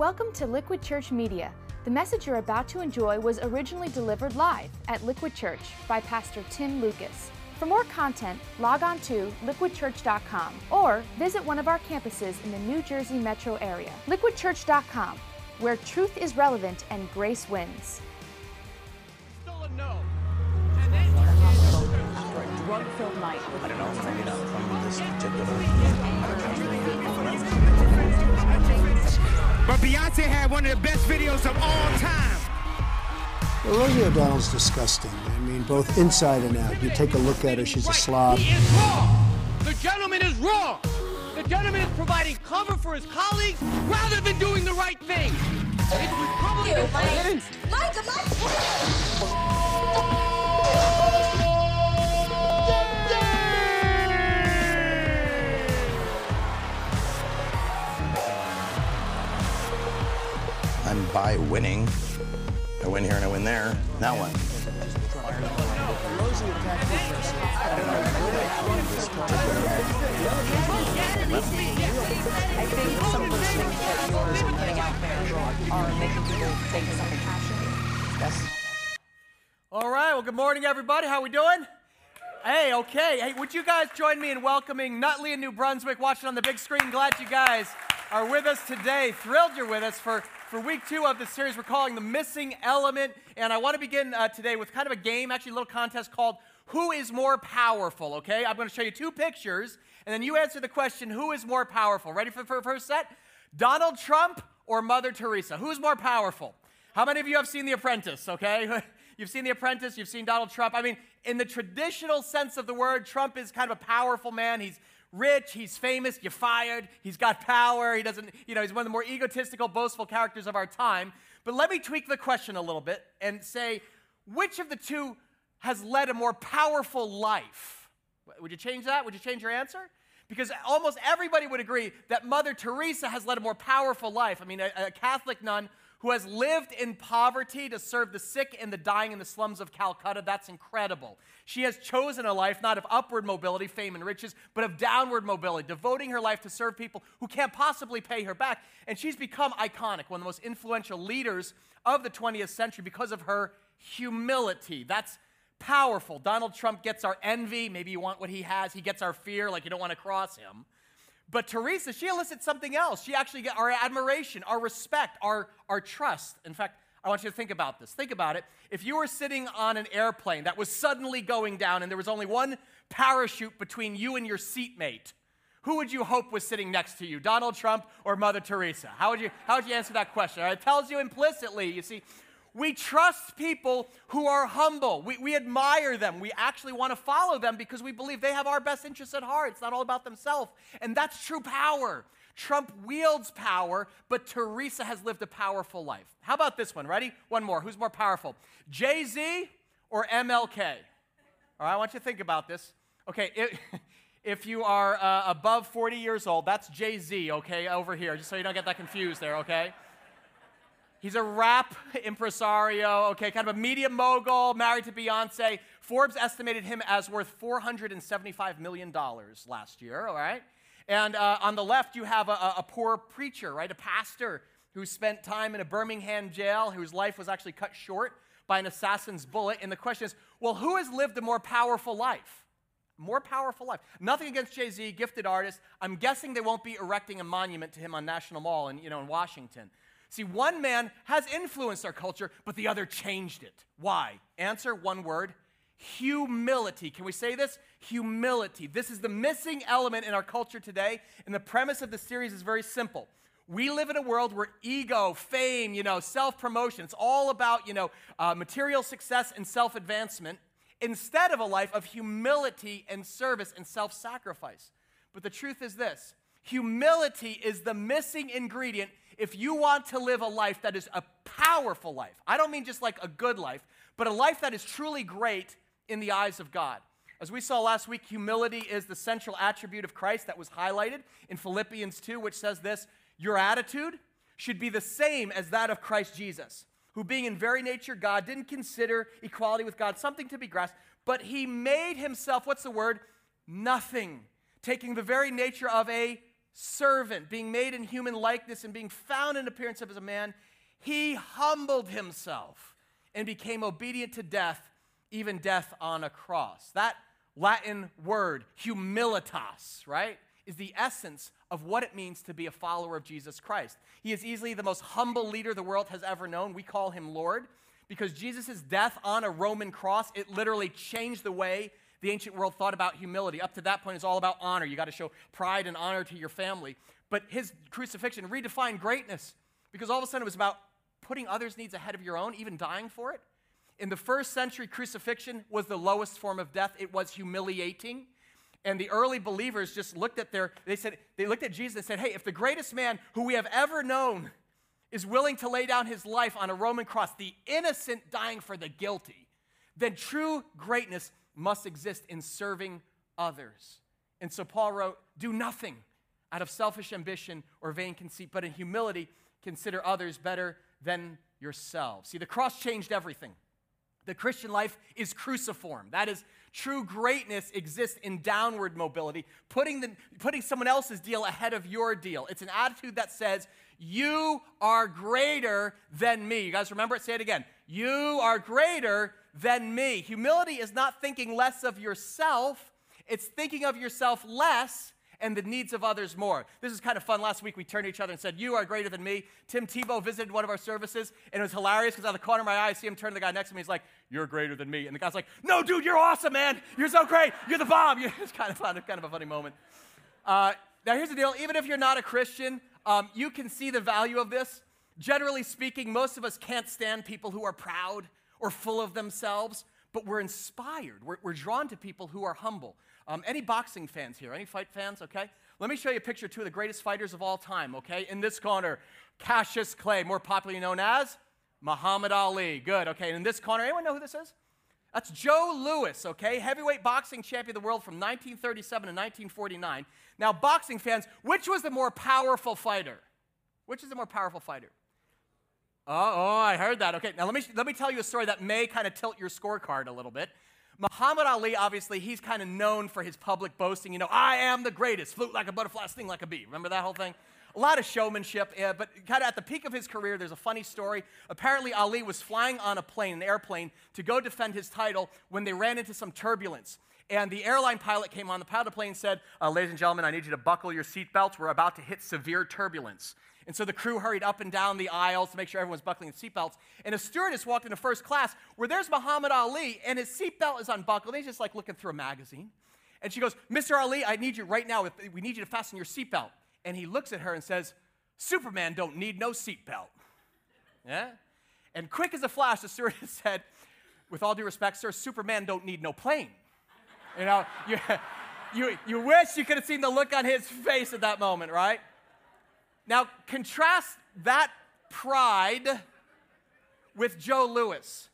Welcome to Liquid Church Media. The message you're about to enjoy was originally delivered live at Liquid Church by Pastor Tim Lucas. For more content, log on to liquidchurch.com or visit one of our campuses in the New Jersey metro area. Liquidchurch.com, where truth is relevant and grace wins. Still a no. drug-filled night. I don't know, maybe not from this particular. But Beyonce had one of the best videos of all time. Well, Rosie O'Donnell's disgusting. I mean, both inside and out. You take a look at her, she's a slob. He is wrong. The gentleman is wrong. The gentleman is providing cover for his colleagues rather than doing the right thing. It's Republican. Micah, Micah! I'm by winning. I win here and I win there. Now what? I think some of things that you're putting out there are making people think something. All right. Well, good morning, everybody. How we doing? Hey, okay. Hey, would you guys join me in welcoming Nutley and New Brunswick, watching on the big screen? Glad you guys are with us today. Thrilled you're with us for, for week two of the series we're calling The Missing Element. And I want to begin uh, today with kind of a game, actually a little contest called Who is More Powerful, okay? I'm going to show you two pictures, and then you answer the question, Who is more powerful? Ready for the first set? Donald Trump or Mother Teresa? Who's more powerful? How many of you have seen The Apprentice, okay? You've seen The Apprentice, you've seen Donald Trump. I mean, in the traditional sense of the word, Trump is kind of a powerful man. He's rich, he's famous, you're fired, he's got power, he doesn't, you know, he's one of the more egotistical, boastful characters of our time. But let me tweak the question a little bit and say, which of the two has led a more powerful life? Would you change that? Would you change your answer? Because almost everybody would agree that Mother Teresa has led a more powerful life. I mean, a, a Catholic nun who has lived in poverty to serve the sick and the dying in the slums of Calcutta. That's incredible. She has chosen a life not of upward mobility, fame, and riches, but of downward mobility, devoting her life to serve people who can't possibly pay her back. And she's become iconic, one of the most influential leaders of the 20th century because of her humility. That's powerful. Donald Trump gets our envy. Maybe you want what he has. He gets our fear, like you don't want to cross him. But Teresa, she elicits something else. She actually gets our admiration, our respect, our, our trust. In fact, I want you to think about this. Think about it. If you were sitting on an airplane that was suddenly going down and there was only one parachute between you and your seatmate, who would you hope was sitting next to you, Donald Trump or Mother Teresa? How would you, how would you answer that question? It tells you implicitly, you see, we trust people who are humble. We, we admire them. We actually want to follow them because we believe they have our best interests at heart. It's not all about themselves. And that's true power. Trump wields power, but Teresa has lived a powerful life. How about this one? Ready? One more. Who's more powerful? Jay Z or MLK? All right, I want you to think about this. Okay, if, if you are uh, above 40 years old, that's Jay Z, okay, over here, just so you don't get that confused there, okay? He's a rap impresario, okay, kind of a media mogul, married to Beyonce. Forbes estimated him as worth $475 million last year, all right? And uh, on the left, you have a, a poor preacher, right? A pastor who spent time in a Birmingham jail, whose life was actually cut short by an assassin's bullet. And the question is well, who has lived a more powerful life? More powerful life. Nothing against Jay Z, gifted artist. I'm guessing they won't be erecting a monument to him on National Mall in, you know, in Washington. See, one man has influenced our culture, but the other changed it. Why? Answer one word humility. Can we say this? Humility. This is the missing element in our culture today, and the premise of the series is very simple. We live in a world where ego, fame, you know, self-promotion, it's all about, you know, uh, material success and self-advancement instead of a life of humility and service and self-sacrifice. But the truth is this, humility is the missing ingredient if you want to live a life that is a powerful life. I don't mean just like a good life, but a life that is truly great in the eyes of God. As we saw last week, humility is the central attribute of Christ that was highlighted in Philippians 2, which says this Your attitude should be the same as that of Christ Jesus, who, being in very nature God, didn't consider equality with God something to be grasped, but he made himself, what's the word? Nothing, taking the very nature of a servant, being made in human likeness and being found in appearance of as a man, he humbled himself and became obedient to death, even death on a cross. That Latin word, humilitas, right, is the essence of what it means to be a follower of Jesus Christ. He is easily the most humble leader the world has ever known. We call him Lord because Jesus' death on a Roman cross, it literally changed the way the ancient world thought about humility. Up to that point, it's all about honor. You got to show pride and honor to your family. But his crucifixion redefined greatness because all of a sudden it was about putting others' needs ahead of your own, even dying for it. In the first century, crucifixion was the lowest form of death. It was humiliating. And the early believers just looked at their, they said, they looked at Jesus and said, hey, if the greatest man who we have ever known is willing to lay down his life on a Roman cross, the innocent dying for the guilty, then true greatness must exist in serving others. And so Paul wrote, Do nothing out of selfish ambition or vain conceit, but in humility consider others better than yourselves. See, the cross changed everything. The Christian life is cruciform. That is, true greatness exists in downward mobility, putting, the, putting someone else's deal ahead of your deal. It's an attitude that says, You are greater than me. You guys remember it? Say it again. You are greater than me. Humility is not thinking less of yourself, it's thinking of yourself less and the needs of others more. This is kind of fun. Last week we turned to each other and said, You are greater than me. Tim Tebow visited one of our services, and it was hilarious because out of the corner of my eye, I see him turn to the guy next to me. He's like, You're greater than me. And the guy's like, No, dude, you're awesome, man. You're so great. You're the bomb. It's kind of fun, kind of a funny moment. Uh, now, here's the deal even if you're not a Christian, um, you can see the value of this. Generally speaking, most of us can't stand people who are proud or full of themselves, but we're inspired. We're, we're drawn to people who are humble. Um, any boxing fans here? Any fight fans? Okay. Let me show you a picture of two of the greatest fighters of all time. Okay. In this corner, Cassius Clay, more popularly known as Muhammad Ali. Good. Okay. And in this corner, anyone know who this is? That's Joe Louis, okay? Heavyweight boxing champion of the world from 1937 to 1949. Now, boxing fans, which was the more powerful fighter? Which is the more powerful fighter? Oh, oh, I heard that. Okay, now let me, let me tell you a story that may kind of tilt your scorecard a little bit. Muhammad Ali, obviously, he's kind of known for his public boasting. You know, I am the greatest, float like a butterfly, sting like a bee. Remember that whole thing? A lot of showmanship, yeah, but kind of at the peak of his career, there's a funny story. Apparently, Ali was flying on a plane, an airplane, to go defend his title when they ran into some turbulence. And the airline pilot came on, the pilot plane said, uh, Ladies and gentlemen, I need you to buckle your seatbelts. We're about to hit severe turbulence. And so the crew hurried up and down the aisles to make sure everyone's buckling their seatbelts. And a stewardess walked into first class where there's Muhammad Ali and his seatbelt is unbuckled. And He's just like looking through a magazine. And she goes, Mr. Ali, I need you right now. We need you to fasten your seatbelt. And he looks at her and says, Superman don't need no seatbelt. Yeah? And quick as a flash, the stewardess said, with all due respect, sir, Superman don't need no plane. You know, you, you, you wish you could have seen the look on his face at that moment, right? Now, contrast that pride with Joe Louis.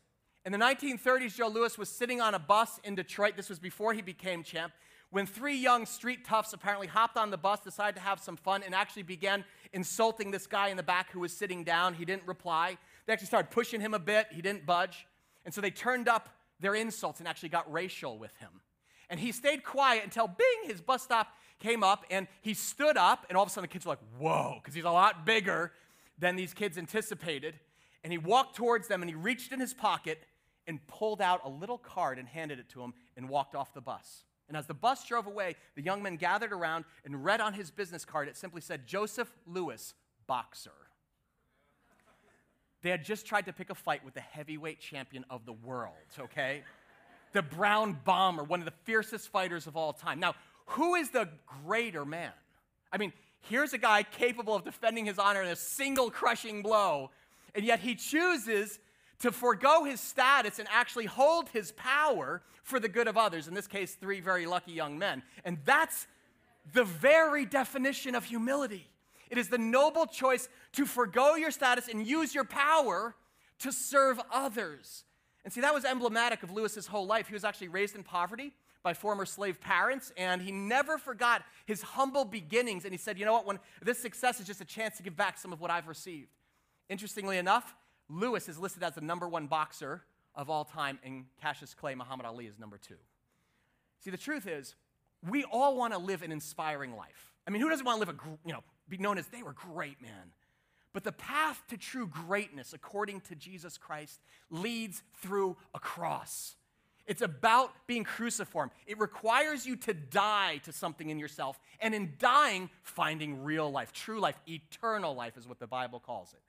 In the 1930s, Joe Louis was sitting on a bus in Detroit. This was before he became champ. When three young street toughs apparently hopped on the bus, decided to have some fun, and actually began insulting this guy in the back who was sitting down. He didn't reply. They actually started pushing him a bit. He didn't budge. And so they turned up their insults and actually got racial with him. And he stayed quiet until, bing, his bus stop came up and he stood up, and all of a sudden the kids were like, whoa, because he's a lot bigger than these kids anticipated. And he walked towards them and he reached in his pocket and pulled out a little card and handed it to him and walked off the bus. And as the bus drove away, the young men gathered around and read on his business card, it simply said, Joseph Louis, boxer. They had just tried to pick a fight with the heavyweight champion of the world, okay? the brown bomber, one of the fiercest fighters of all time. Now, who is the greater man? I mean, here's a guy capable of defending his honor in a single crushing blow, and yet he chooses to forego his status and actually hold his power for the good of others. In this case, three very lucky young men. And that's the very definition of humility. It is the noble choice to forego your status and use your power to serve others. And see, that was emblematic of Louis's whole life. He was actually raised in poverty by former slave parents, and he never forgot his humble beginnings. And he said, You know what? When this success is just a chance to give back some of what I've received. Interestingly enough, Louis is listed as the number one boxer of all time, and Cassius Clay, Muhammad Ali, is number two. See, the truth is, we all want to live an inspiring life. I mean, who doesn't want to live a, you know, be known as they were great, man? But the path to true greatness, according to Jesus Christ, leads through a cross. It's about being cruciform. It requires you to die to something in yourself, and in dying, finding real life, true life, eternal life is what the Bible calls it.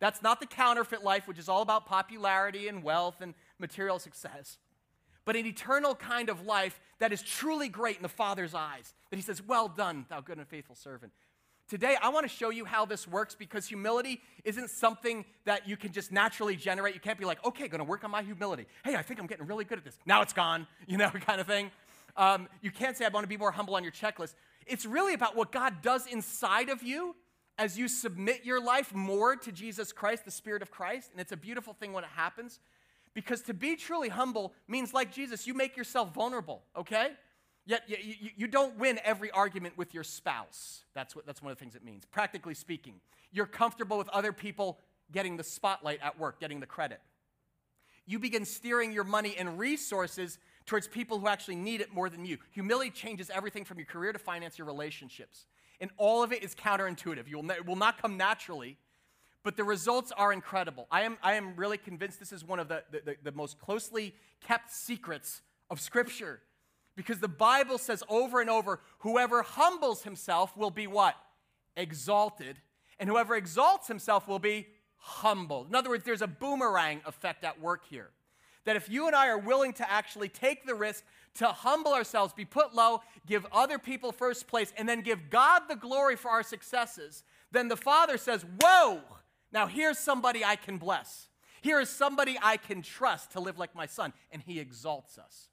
That's not the counterfeit life, which is all about popularity and wealth and material success, but an eternal kind of life that is truly great in the Father's eyes. That He says, Well done, thou good and faithful servant. Today, I want to show you how this works because humility isn't something that you can just naturally generate. You can't be like, okay, to work on my humility. Hey, I think I'm getting really good at this. Now it's gone, you know, kind of thing. Um, you can't say, I want to be more humble on your checklist. It's really about what God does inside of you as you submit your life more to Jesus Christ, the Spirit of Christ. And it's a beautiful thing when it happens because to be truly humble means, like Jesus, you make yourself vulnerable, okay? Yet you, you, you, don't win every argument with your spouse. That's, what, that's one of the things it means. Practically speaking, you're comfortable with other people getting the spotlight at work, getting the credit. You begin steering your money and resources towards people who actually need it more than you. Humility changes everything from your career to finance, your relationships. And all of it is counterintuitive. You will, will not come naturally, but the results are incredible. I am, I am really convinced this is one of the, the, the most closely kept secrets of Scripture because the Bible says over and over whoever humbles himself will be what? Exalted. And whoever exalts himself will be humbled. In other words, there's a boomerang effect at work here. That if you and I are willing to actually take the risk to humble ourselves, be put low, give other people first place, and then give God the glory for our successes, then the Father says, Whoa, now here's somebody I can bless. Here is somebody I can trust to live like my son. And he exalts us.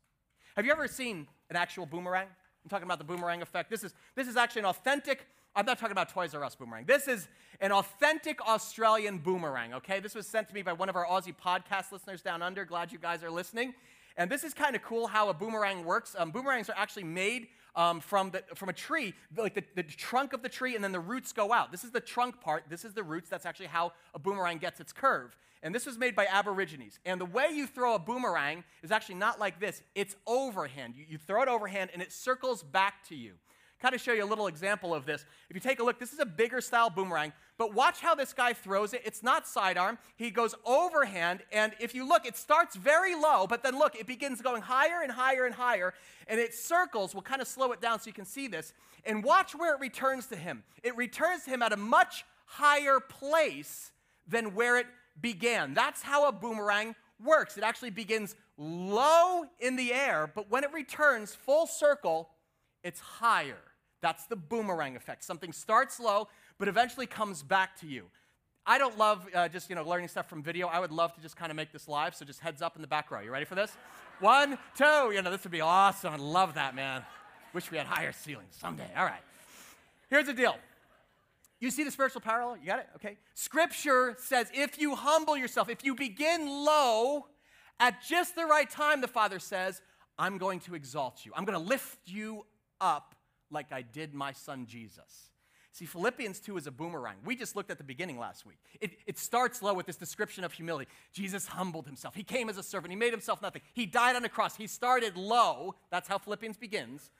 Have you ever seen an actual boomerang? I'm talking about the boomerang effect. This is, this is actually an authentic, I'm not talking about Toys R Us boomerang. This is an authentic Australian boomerang, okay? This was sent to me by one of our Aussie podcast listeners down under. Glad you guys are listening. And this is kind of cool how a boomerang works. Um, boomerangs are actually made um, from, the, from a tree, like the, the trunk of the tree, and then the roots go out. This is the trunk part, this is the roots. That's actually how a boomerang gets its curve. And this was made by Aborigines. And the way you throw a boomerang is actually not like this it's overhand. You, you throw it overhand, and it circles back to you kind of show you a little example of this. If you take a look, this is a bigger style boomerang, but watch how this guy throws it. It's not sidearm. He goes overhand, and if you look, it starts very low, but then look, it begins going higher and higher and higher, and it circles. We'll kind of slow it down so you can see this. And watch where it returns to him. It returns to him at a much higher place than where it began. That's how a boomerang works. It actually begins low in the air, but when it returns full circle, it's higher. That's the boomerang effect. Something starts low, but eventually comes back to you. I don't love uh, just you know learning stuff from video. I would love to just kind of make this live. So just heads up in the back row. You ready for this? One, two. You know this would be awesome. I love that, man. Wish we had higher ceilings someday. All right. Here's the deal. You see the spiritual parallel? You got it? Okay. Scripture says if you humble yourself, if you begin low, at just the right time, the Father says, I'm going to exalt you. I'm going to lift you up like I did my son Jesus. See, Philippians 2 is a boomerang. We just looked at the beginning last week. It, it starts low with this description of humility. Jesus humbled himself. He came as a servant. He made himself nothing. He died on a cross. He started low. That's how Philippians begins.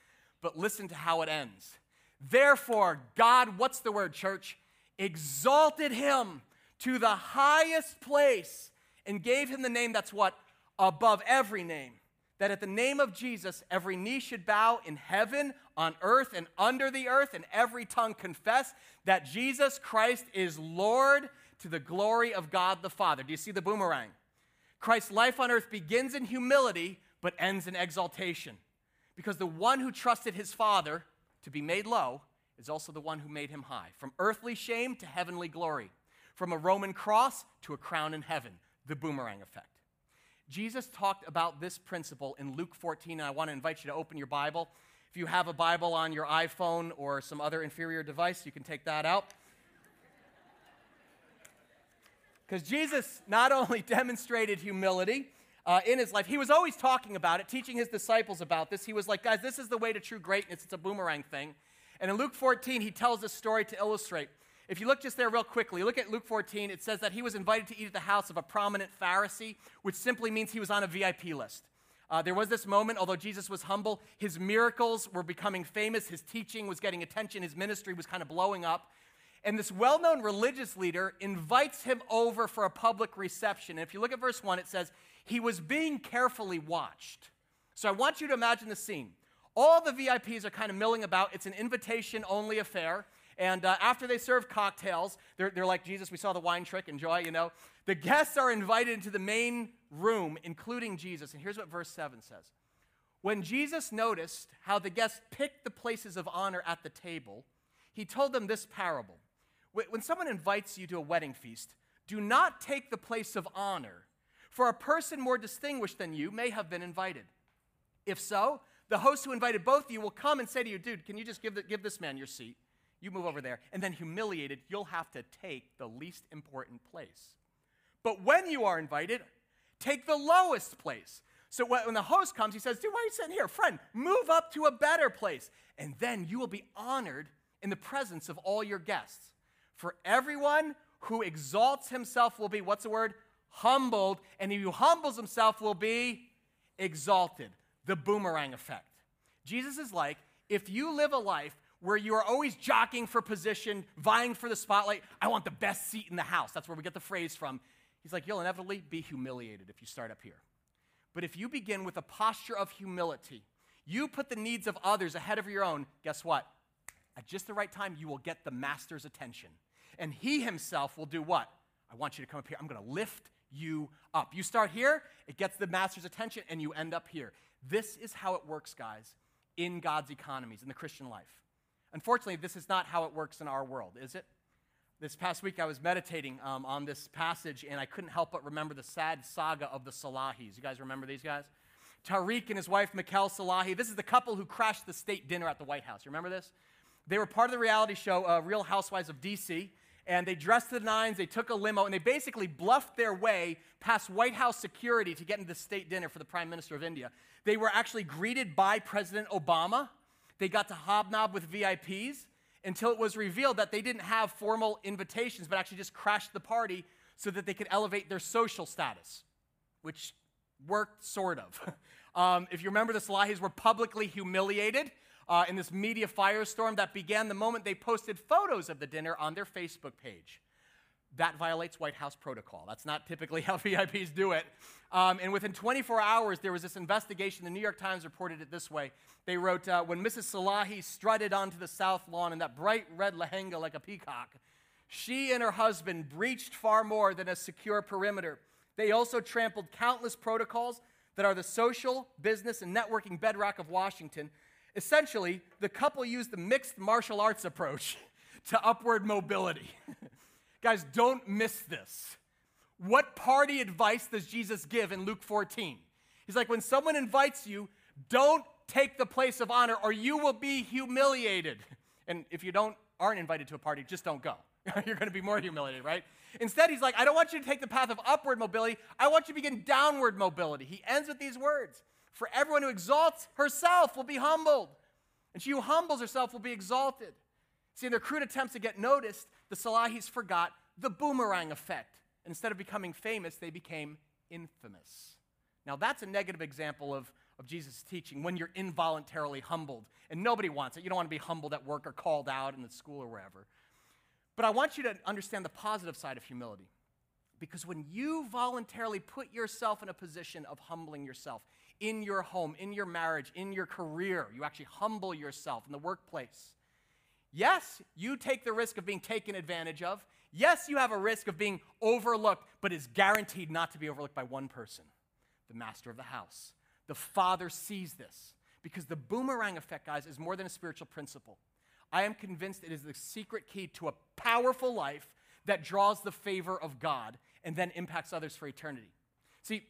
But listen to how it ends. Therefore, God, what's the word, church? Exalted him to the highest place and gave him the name that's what? Above every name that at the name of Jesus, every knee should bow in heaven, on earth, and under the earth, and every tongue confess that Jesus Christ is Lord to the glory of God the Father. Do you see the boomerang? Christ's life on earth begins in humility, but ends in exaltation. Because the one who trusted his Father to be made low is also the one who made him high. From earthly shame to heavenly glory, from a Roman cross to a crown in heaven, the boomerang effect. Jesus talked about this principle in Luke 14, and I want to invite you to open your Bible. If you have a Bible on your iPhone or some other inferior device, you can take that out. Because Jesus not only demonstrated humility uh, in his life, he was always talking about it, teaching his disciples about this. He was like, guys, this is the way to true greatness. It's a boomerang thing. And in Luke 14, he tells this story to illustrate. If you look just there real quickly, look at Luke 14, it says that he was invited to eat at the house of a prominent Pharisee, which simply means he was on a VIP list. Uh, there was this moment, although Jesus was humble, his miracles were becoming famous, his teaching was getting attention, his ministry was kind of blowing up. And this well known religious leader invites him over for a public reception. And if you look at verse 1, it says, He was being carefully watched. So I want you to imagine the scene. All the VIPs are kind of milling about. It's an invitation only affair. And uh, after they serve cocktails, they're, they're like, Jesus, we saw the wine trick, enjoy, you know. The guests are invited into the main room, including Jesus. And here's what verse 7 says When Jesus noticed how the guests picked the places of honor at the table, he told them this parable. When someone invites you to a wedding feast, do not take the place of honor, for a person more distinguished than you may have been invited. If so, the host who invited both of you will come and say to you, Dude, can you just give, the, give this man your seat? You move over there. And then, humiliated, you'll have to take the least important place. But when you are invited, take the lowest place. So when the host comes, he says, Dude, why are you sitting here? Friend, move up to a better place. And then you will be honored in the presence of all your guests. For everyone who exalts himself will be, what's the word? Humbled. And he who humbles himself will be exalted. The boomerang effect. Jesus is like, if you live a life where you are always jockeying for position, vying for the spotlight, I want the best seat in the house. That's where we get the phrase from. He's like, you'll inevitably be humiliated if you start up here. But if you begin with a posture of humility, you put the needs of others ahead of your own, guess what? At just the right time, you will get the master's attention. And he himself will do what? I want you to come up here. I'm going to lift you up. You start here, it gets the master's attention, and you end up here. This is how it works, guys, in God's economies, in the Christian life. Unfortunately, this is not how it works in our world, is it? This past week, I was meditating um, on this passage, and I couldn't help but remember the sad saga of the Salahis. You guys remember these guys? Tariq and his wife, Michaele Salahi. This is the couple who crashed the state dinner at the White House. You remember this? They were part of the reality show, uh, Real Housewives of D.C., and they dressed the nines, they took a limo, and they basically bluffed their way past White House security to get into the state dinner for the Prime Minister of India. They were actually greeted by President Obama they got to hobnob with VIPs until it was revealed that they didn't have formal invitations, but actually just crashed the party so that they could elevate their social status, which worked sort of. um, if you remember, the Salahis were publicly humiliated uh, in this media firestorm that began the moment they posted photos of the dinner on their Facebook page. That violates White House protocol. That's not typically how VIPs do it. Um, and within 24 hours, there was this investigation. The New York Times reported it this way. They wrote, uh, When Mrs. Salahi strutted onto the south lawn in that bright red lehenga like a peacock, she and her husband breached far more than a secure perimeter. They also trampled countless protocols that are the social, business, and networking bedrock of Washington. Essentially, the couple used the mixed martial arts approach to upward mobility. Guys, don't miss this. What party advice does Jesus give in Luke 14? He's like, when someone invites you, don't take the place of honor or you will be humiliated. And if you don't aren't invited to a party, just don't go. You're going to be more humiliated, right? Instead, he's like, I don't want you to take the path of upward mobility. I want you to begin downward mobility. He ends with these words For everyone who exalts herself will be humbled, and she who humbles herself will be exalted. See, in their crude attempts to get noticed, the Salahis forgot the boomerang effect. Instead of becoming famous, they became infamous. Now, that's a negative example of, of Jesus' teaching when you're involuntarily humbled. And nobody wants it. You don't want to be humbled at work or called out in the school or wherever. But I want you to understand the positive side of humility. Because when you voluntarily put yourself in a position of humbling yourself in your home, in your marriage, in your career, you actually humble yourself in the workplace. Yes, you take the risk of being taken advantage of. Yes, you have a risk of being overlooked, but is guaranteed not to be overlooked by one person the master of the house. The father sees this because the boomerang effect, guys, is more than a spiritual principle. I am convinced it is the secret key to a powerful life that draws the favor of God and then impacts others for eternity. See,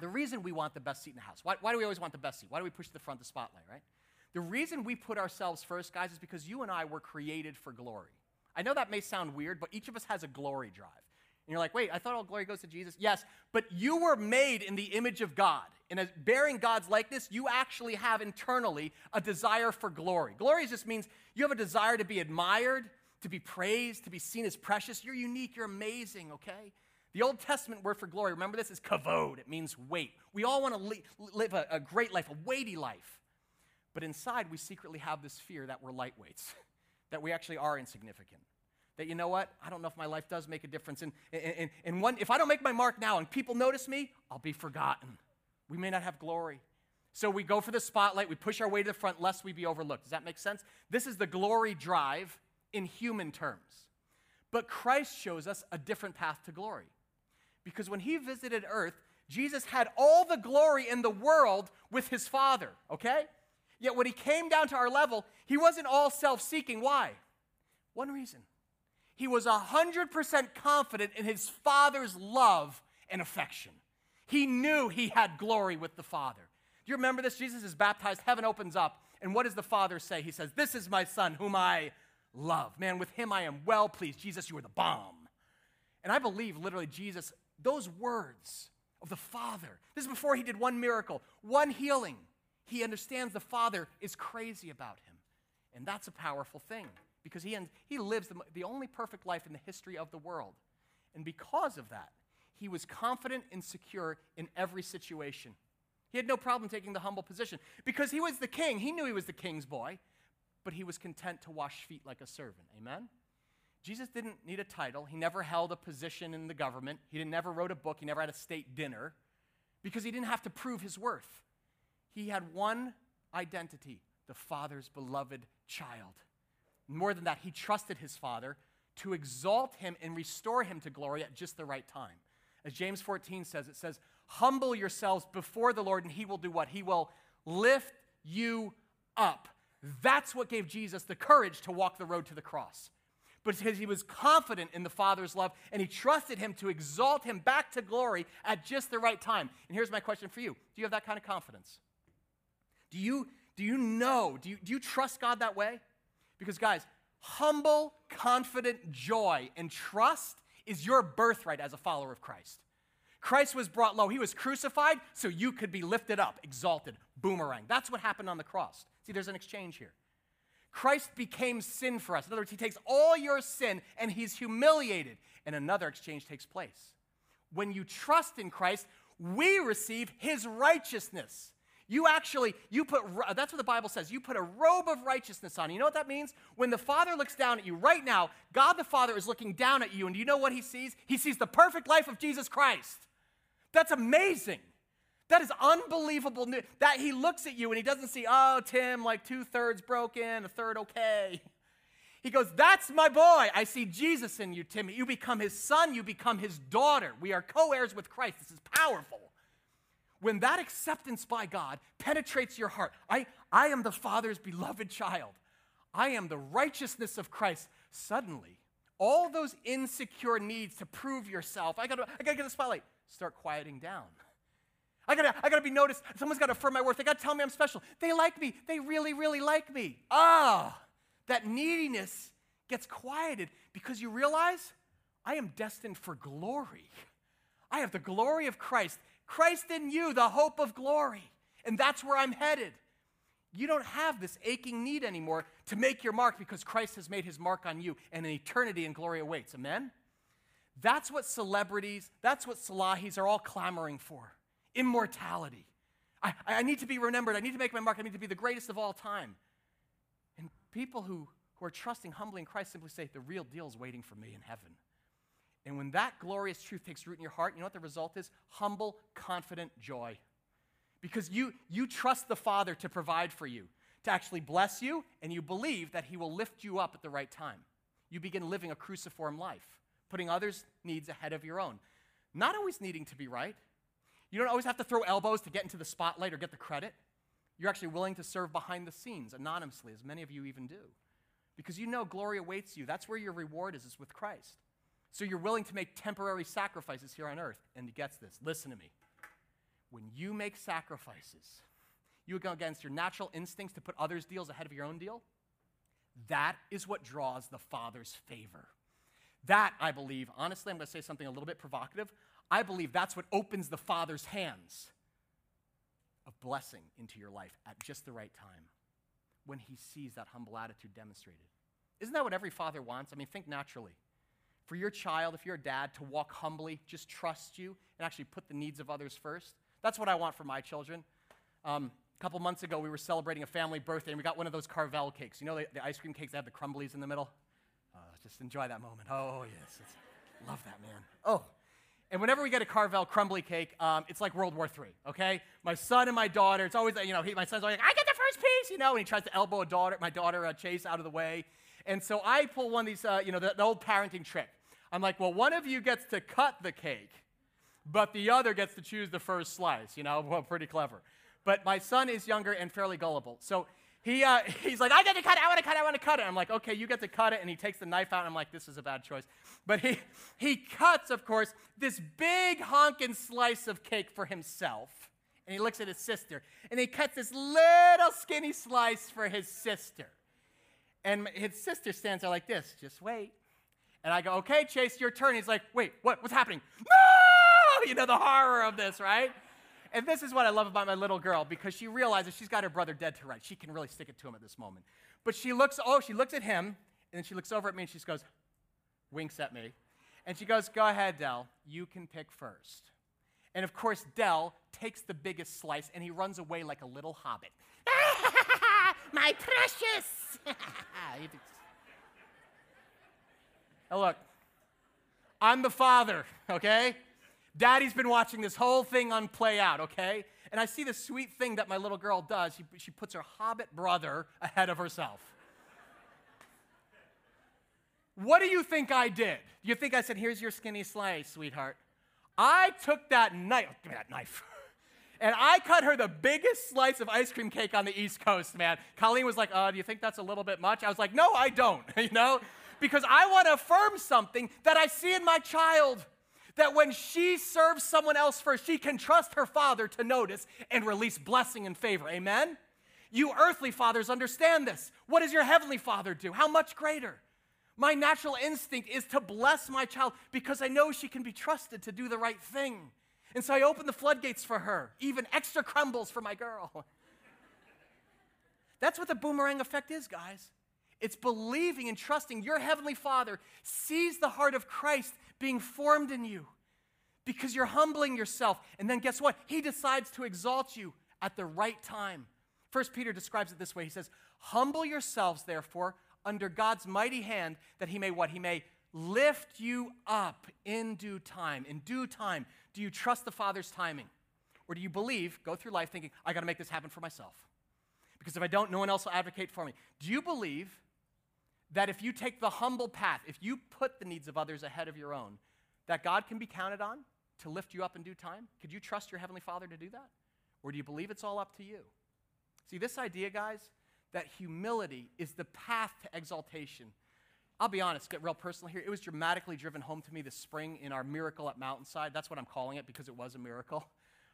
the reason we want the best seat in the house, why, why do we always want the best seat? Why do we push to the front of the spotlight, right? The reason we put ourselves first, guys, is because you and I were created for glory. I know that may sound weird, but each of us has a glory drive. And you're like, wait, I thought all glory goes to Jesus. Yes, but you were made in the image of God. And as bearing God's likeness, you actually have internally a desire for glory. Glory just means you have a desire to be admired, to be praised, to be seen as precious. You're unique, you're amazing, okay? The Old Testament word for glory, remember this, is kavod. It means weight. We all want to li- live a, a great life, a weighty life. But inside, we secretly have this fear that we're lightweights, that we actually are insignificant. That you know what? I don't know if my life does make a difference. And, and, and one, if I don't make my mark now and people notice me, I'll be forgotten. We may not have glory. So we go for the spotlight, we push our way to the front lest we be overlooked. Does that make sense? This is the glory drive in human terms. But Christ shows us a different path to glory. Because when he visited earth, Jesus had all the glory in the world with his Father, okay? Yet when he came down to our level, he wasn't all self seeking. Why? One reason. He was 100% confident in his Father's love and affection. He knew he had glory with the Father. Do you remember this? Jesus is baptized, heaven opens up, and what does the Father say? He says, This is my Son whom I love. Man, with him I am well pleased. Jesus, you are the bomb. And I believe literally Jesus, those words of the Father, this is before he did one miracle, one healing. He understands the Father is crazy about him. And that's a powerful thing because he, he lives the, the only perfect life in the history of the world. And because of that, he was confident and secure in every situation. He had no problem taking the humble position because he was the king. He knew he was the king's boy, but he was content to wash feet like a servant. Amen? Jesus didn't need a title. He never held a position in the government. He never wrote a book. He never had a state dinner because he didn't have to prove his worth. He had one identity the Father's beloved child. More than that, he trusted his Father to exalt him and restore him to glory at just the right time. As James 14 says, it says, Humble yourselves before the Lord, and he will do what? He will lift you up. That's what gave Jesus the courage to walk the road to the cross. Because he was confident in the Father's love and he trusted him to exalt him back to glory at just the right time. And here's my question for you Do you have that kind of confidence? Do you, do you know, do you, do you trust God that way? Because, guys, humble, confident joy and trust is your birthright as a follower of Christ. Christ was brought low. He was crucified so you could be lifted up, exalted, boomerang. That's what happened on the cross. See, there's an exchange here. Christ became sin for us. In other words, he takes all your sin and he's humiliated, and another exchange takes place. When you trust in Christ, we receive his righteousness. You actually, you put, that's what the Bible says. You put a robe of righteousness on. You know what that means? When the Father looks down at you right now, God the Father is looking down at you, and do you know what he sees? He sees the perfect life of Jesus Christ. That's amazing. That is unbelievable. That he looks at you and he doesn't see, oh, Tim, like two thirds broken, a third okay. He goes, That's my boy. I see Jesus in you, Tim. You become his son, you become his daughter. We are co heirs with Christ. This is powerful when that acceptance by God penetrates your heart, I, I am the Father's beloved child. I am the righteousness of Christ. Suddenly, all those insecure needs to prove yourself, I gotta, I gotta get the spotlight, start quieting down. I gotta, I gotta be noticed. Someone's gotta affirm my worth. They gotta tell me I'm special. They like me. They really, really like me. Ah, that neediness gets quieted because you realize I am destined for glory. I have the glory of Christ Christ in you, the hope of glory. And that's where I'm headed. You don't have this aching need anymore to make your mark because Christ has made his mark on you and an eternity and glory awaits. Amen? That's what celebrities, that's what Salahis are all clamoring for immortality. I, I need to be remembered. I need to make my mark. I need to be the greatest of all time. And people who, who are trusting humbly in Christ simply say, the real deal is waiting for me in heaven. And when that glorious truth takes root in your heart, you know what the result is? Humble, confident joy. Because you, you trust the Father to provide for you, to actually bless you, and you believe that He will lift you up at the right time. You begin living a cruciform life, putting others' needs ahead of your own. Not always needing to be right. You don't always have to throw elbows to get into the spotlight or get the credit. You're actually willing to serve behind the scenes anonymously, as many of you even do. Because you know glory awaits you. That's where your reward is, is with Christ. So you're willing to make temporary sacrifices here on earth. And he gets this. Listen to me. When you make sacrifices, you go against your natural instincts to put others' deals ahead of your own deal. That is what draws the Father's favor. That, I believe, honestly, I'm going to say something a little bit provocative. I believe that's what opens the Father's hands of blessing into your life at just the right time when he sees that humble attitude demonstrated. Isn't that what every father wants? I mean, think naturally. for your child, if you're a dad, to walk humbly, just trust you, and actually put the needs of others first. That's what I want for my children. Um, a couple months ago, we were celebrating a family birthday, and we got one of those Carvel cakes. You know the, the ice cream cakes that have the crumblies in the middle? Just enjoy that moment. Oh, yes. Love that, man. Oh. And whenever we get a Carvel crumbly cake, um, it's like World War III, okay? My son and my daughter, it's always, you know, he, my son's always like, I get the first piece, you know, and he tries to elbow a daughter, my daughter, uh, Chase, out of the way. And so I pull one of these, uh, you know, the, the old parenting trick. I'm like, well, one of you gets to cut the cake, but the other gets to choose the first slice, you know, well, pretty clever. But my son is younger and fairly gullible. So he, uh, he's like, I get to cut it, I want to cut it, I want to cut it. I'm like, okay, you get to cut it. And he takes the knife out, and I'm like, this is a bad choice. But he, he cuts, of course, this big honking slice of cake for himself. And he looks at his sister, and he cuts this little skinny slice for his sister. And his sister stands there like this, just wait. And I go, okay, Chase, your turn. He's like, wait, what, what's happening? No! You know, the horror of this, right? And this is what I love about my little girl because she realizes she's got her brother dead to rights. She can really stick it to him at this moment. But she looks, oh, she looks at him, and then she looks over at me and she goes, winks at me. And she goes, go ahead, Dell, you can pick first. And of course, Dell takes the biggest slice and he runs away like a little hobbit. My precious! now, look, I'm the father, okay? Daddy's been watching this whole thing unplay out, okay? And I see the sweet thing that my little girl does. She, she puts her hobbit brother ahead of herself. what do you think I did? Do you think I said, here's your skinny slice, sweetheart? I took that knife, give me that knife. And I cut her the biggest slice of ice cream cake on the East Coast, man. Colleen was like, uh, do you think that's a little bit much? I was like, no, I don't, you know? Because I want to affirm something that I see in my child that when she serves someone else first, she can trust her father to notice and release blessing and favor. Amen? You earthly fathers understand this. What does your heavenly father do? How much greater? My natural instinct is to bless my child because I know she can be trusted to do the right thing. And so I open the floodgates for her, even extra crumbles for my girl. That's what the boomerang effect is, guys. It's believing and trusting your heavenly Father sees the heart of Christ being formed in you because you're humbling yourself. And then guess what? He decides to exalt you at the right time. First Peter describes it this way. He says, "Humble yourselves therefore under God's mighty hand that he may what? He may lift you up in due time. In due time, do you trust the Father's timing? Or do you believe, go through life thinking, I got to make this happen for myself? Because if I don't, no one else will advocate for me. Do you believe that if you take the humble path, if you put the needs of others ahead of your own, that God can be counted on to lift you up in due time? Could you trust your Heavenly Father to do that? Or do you believe it's all up to you? See, this idea, guys, that humility is the path to exaltation. I'll be honest, get real personal here. It was dramatically driven home to me this spring in our miracle at Mountainside. That's what I'm calling it because it was a miracle.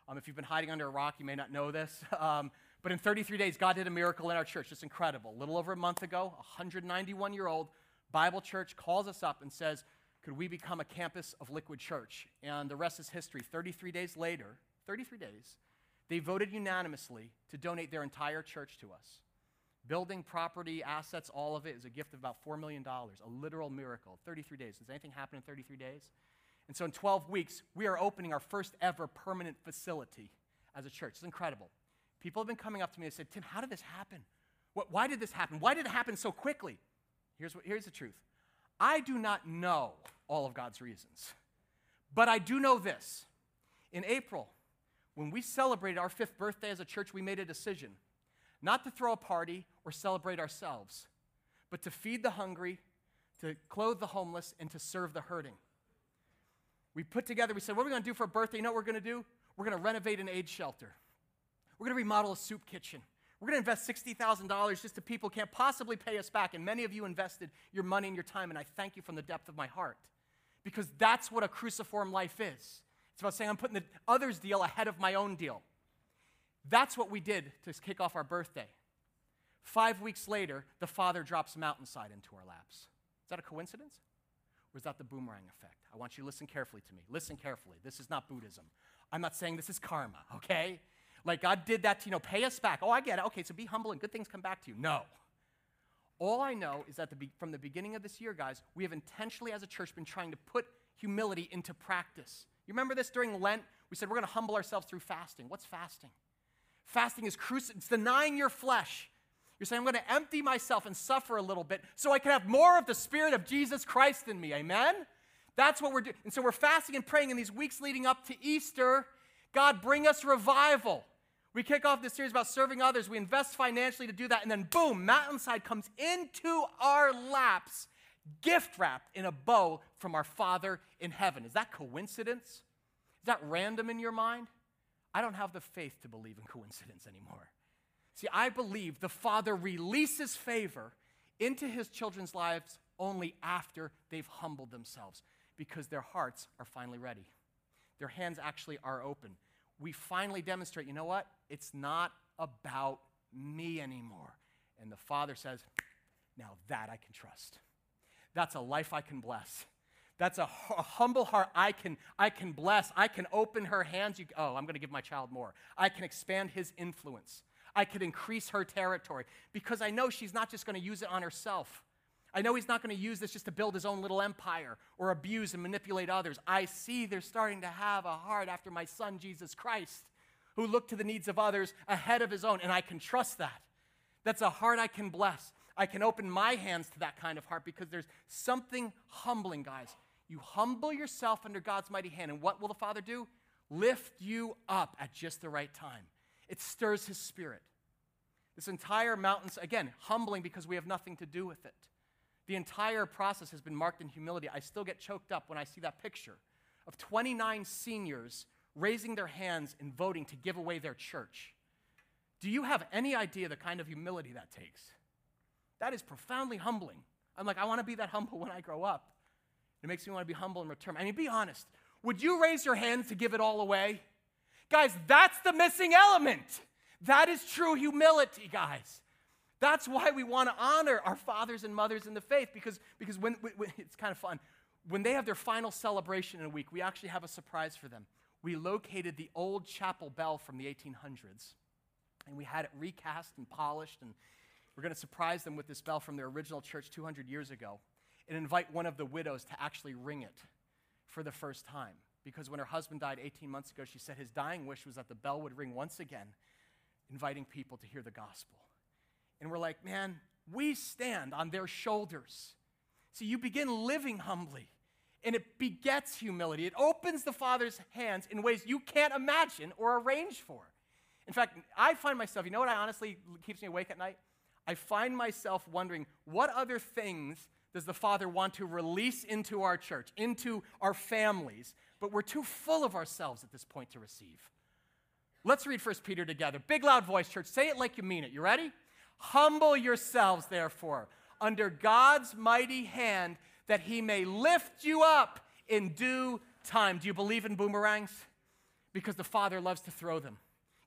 Um, if you've been hiding under a rock, you may not know this. Um, but in 33 days, God did a miracle in our church. It's incredible. A little over a month ago, a 191 year old Bible church calls us up and says, Could we become a campus of Liquid Church? And the rest is history. 33 days later, 33 days, they voted unanimously to donate their entire church to us. Building, property, assets, all of it is a gift of about $4 million, a literal miracle. 33 days. Does anything happen in 33 days? And so in 12 weeks, we are opening our first ever permanent facility as a church. It's incredible. People have been coming up to me and said, Tim, how did this happen? What, why did this happen? Why did it happen so quickly? Here's, what, here's the truth I do not know all of God's reasons, but I do know this. In April, when we celebrated our fifth birthday as a church, we made a decision not to throw a party or celebrate ourselves, but to feed the hungry, to clothe the homeless, and to serve the hurting. We put together, we said, what are we going to do for a birthday? You know what we're going to do? We're going to renovate an AIDS shelter. We're going to remodel a soup kitchen. We're going to invest $60,000 just to people can't possibly pay us back. And many of you invested your money and your time, and I thank you from the depth of my heart. Because that's what a cruciform life is. It's about saying I'm putting the other's deal ahead of my own deal. That's what we did to kick off our birthday. Five weeks later, the father drops Mountainside into our laps. Is that a coincidence? Is that the boomerang effect? I want you to listen carefully to me. Listen carefully. This is not Buddhism. I'm not saying this is karma, okay? Like God did that to, you know, pay us back. Oh, I get it. Okay, so be humble and good things come back to you. No. All I know is that the be- from the beginning of this year, guys, we have intentionally as a church been trying to put humility into practice. You remember this during Lent? We said we're going to humble ourselves through fasting. What's fasting? Fasting is cruci- it's denying your flesh. You're saying, I'm going to empty myself and suffer a little bit so I can have more of the Spirit of Jesus Christ in me. Amen? That's what we're doing. And so we're fasting and praying in these weeks leading up to Easter. God, bring us revival. We kick off this series about serving others. We invest financially to do that. And then, boom, Mountainside comes into our laps, gift wrapped in a bow from our Father in heaven. Is that coincidence? Is that random in your mind? I don't have the faith to believe in coincidence anymore. See, I believe the Father releases favor into his children's lives only after they've humbled themselves because their hearts are finally ready. Their hands actually are open. We finally demonstrate, you know what? It's not about me anymore. And the Father says, now that I can trust. That's a life I can bless. That's a, a, humble heart I can, I can bless. I can open her hands. You, oh, I'm going to give my child more. I can expand his influence. I could increase her territory because I know she's not just going to use it on herself. I know he's not going to use this just to build his own little empire or abuse and manipulate others. I see they're starting to have a heart after my son, Jesus Christ, who looked to the needs of others ahead of his own, and I can trust that. That's a heart I can bless. I can open my hands to that kind of heart because there's something humbling, guys. You humble yourself under God's mighty hand, and what will the Father do? Lift you up at just the right time. It stirs his spirit. This entire mountains, again, humbling because we have nothing to do with it. The entire process has been marked in humility. I still get choked up when I see that picture of 29 seniors raising their hands and voting to give away their church. Do you have any idea the kind of humility that takes? That is profoundly humbling. I'm like, I want to be that humble when I grow up. It makes me want to be humble in return. I mean, be honest. Would you raise your hand to give it all away? Guys, that's the missing element. That is true humility, guys. That's why we want to honor our fathers and mothers in the faith because, because when, when, it's kind of fun. When they have their final celebration in a week, we actually have a surprise for them. We located the old chapel bell from the 1800s and we had it recast and polished and we're going to surprise them with this bell from their original church 200 years ago and invite one of the widows to actually ring it for the first time because when her husband died 18 months ago, she said his dying wish was that the bell would ring once again, inviting people to hear the gospel. And we're like, man, we stand on their shoulders. See, you begin living humbly, and it begets humility. It opens the Father's hands in ways you can't imagine or arrange for. In fact, I find myself, you know what I honestly keeps me awake at night? I find myself wondering what other things does the Father want to release into our church, into our families, but we're too full of ourselves at this point to receive. Let's read 1 Peter together. Big loud voice, church. Say it like you mean it. You ready? Humble yourselves, therefore, under God's mighty hand, that he may lift you up in due time. Do you believe in boomerangs? Because the Father loves to throw them.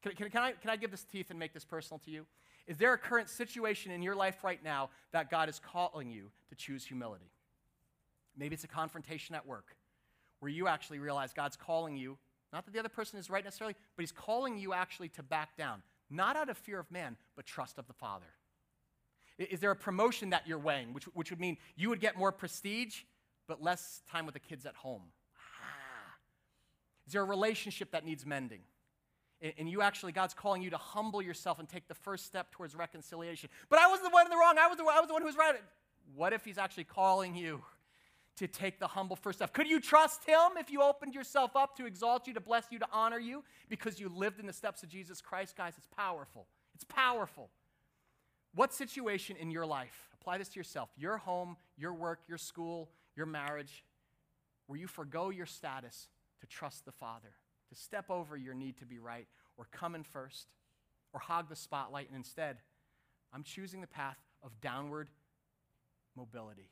Can, can, can, I, can I give this teeth and make this personal to you? Is there a current situation in your life right now that God is calling you to choose humility? Maybe it's a confrontation at work where you actually realize God's calling you, not that the other person is right necessarily, but He's calling you actually to back down, not out of fear of man, but trust of the Father. Is there a promotion that you're weighing, which, which would mean you would get more prestige, but less time with the kids at home? Ah. Is there a relationship that needs mending? And you actually, God's calling you to humble yourself and take the first step towards reconciliation. But I was the one in the wrong. I was the, I was the one who was right. What if He's actually calling you to take the humble first step? Could you trust Him if you opened yourself up to exalt you, to bless you, to honor you because you lived in the steps of Jesus Christ? Guys, it's powerful. It's powerful. What situation in your life, apply this to yourself, your home, your work, your school, your marriage, where you forego your status to trust the Father? To step over your need to be right or come in first or hog the spotlight, and instead, I'm choosing the path of downward mobility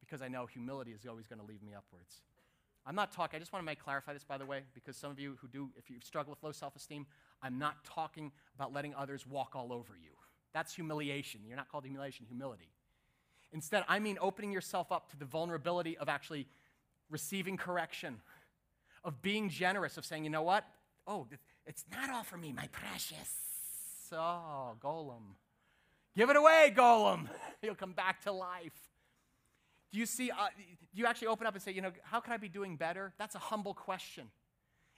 because I know humility is always going to lead me upwards. I'm not talking, I just want to clarify this, by the way, because some of you who do, if you struggle with low self esteem, I'm not talking about letting others walk all over you. That's humiliation. You're not called humiliation, humility. Instead, I mean opening yourself up to the vulnerability of actually receiving correction, of being generous, of saying, you know what? Oh, it's not all for me, my precious. Oh, Gollum. Give it away, Gollum. He'll come back to life. Do you see, uh, do you actually open up and say, you know, how can I be doing better? That's a humble question.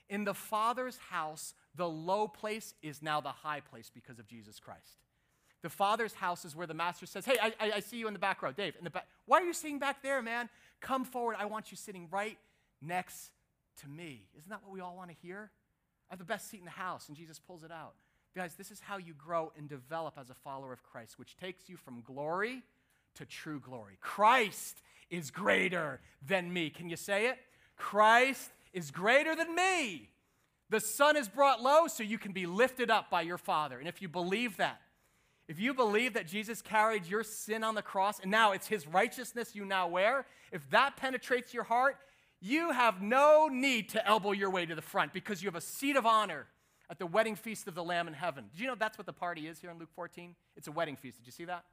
In the Father's house, the low place is now the high place because of Jesus Christ. The Father's house is where the Master says, Hey, I, I see you in the back row. Dave, in the back. Why are you sitting back there, man? Come forward. I want you sitting right next to me. Isn't that what we all want to hear? I have the best seat in the house, and Jesus pulls it out. Guys, this is how you grow and develop as a follower of Christ, which takes you from glory to true glory. Christ is greater than me. Can you say it? Christ is greater than me. The Son is brought low so you can be lifted up by your Father. And if you believe that, if you believe that Jesus carried your sin on the cross and now it's his righteousness you now wear, if that penetrates your heart, you have no need to elbow your way to the front because you have a seat of honor at the wedding feast of the Lamb in heaven. Did you know that's what the party is here in Luke 14? It's a wedding feast. Did you see that?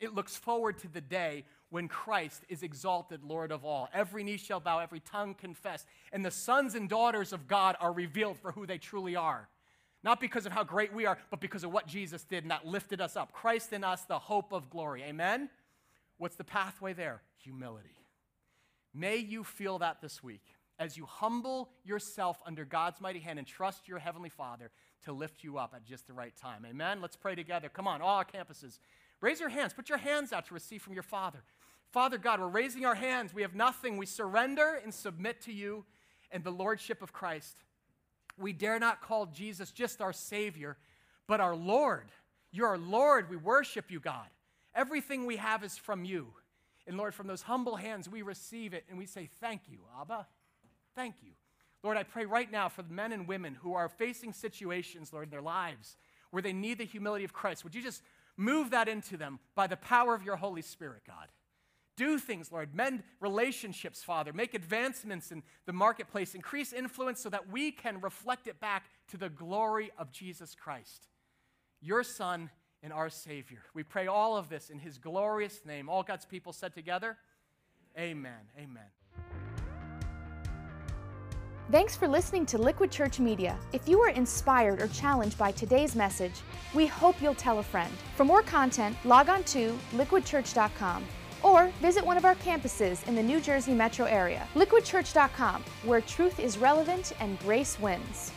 It looks forward to the day when Christ is exalted Lord of all. Every knee shall bow, every tongue confess, and the sons and daughters of God are revealed for who they truly are. Not because of how great we are, but because of what Jesus did and that lifted us up. Christ in us, the hope of glory. Amen? What's the pathway there? Humility. May you feel that this week as you humble yourself under God's mighty hand and trust your Heavenly Father to lift you up at just the right time. Amen? Let's pray together. Come on, all our campuses. Raise your hands. Put your hands out to receive from your Father. Father God, we're raising our hands. We have nothing. We surrender and submit to you and the Lordship of Christ. We dare not call Jesus just our Savior, but our Lord. You're our Lord. We worship you, God. Everything we have is from you. And Lord, from those humble hands, we receive it and we say, Thank you, Abba. Thank you. Lord, I pray right now for the men and women who are facing situations, Lord, in their lives where they need the humility of Christ. Would you just move that into them by the power of your Holy Spirit, God? Do things, Lord. Mend relationships, Father. Make advancements in the marketplace. Increase influence so that we can reflect it back to the glory of Jesus Christ, your Son and our Savior. We pray all of this in His glorious name. All God's people said together, Amen. Amen. Thanks for listening to Liquid Church Media. If you were inspired or challenged by today's message, we hope you'll tell a friend. For more content, log on to liquidchurch.com or visit one of our campuses in the New Jersey metro area. Liquidchurch.com, where truth is relevant and grace wins.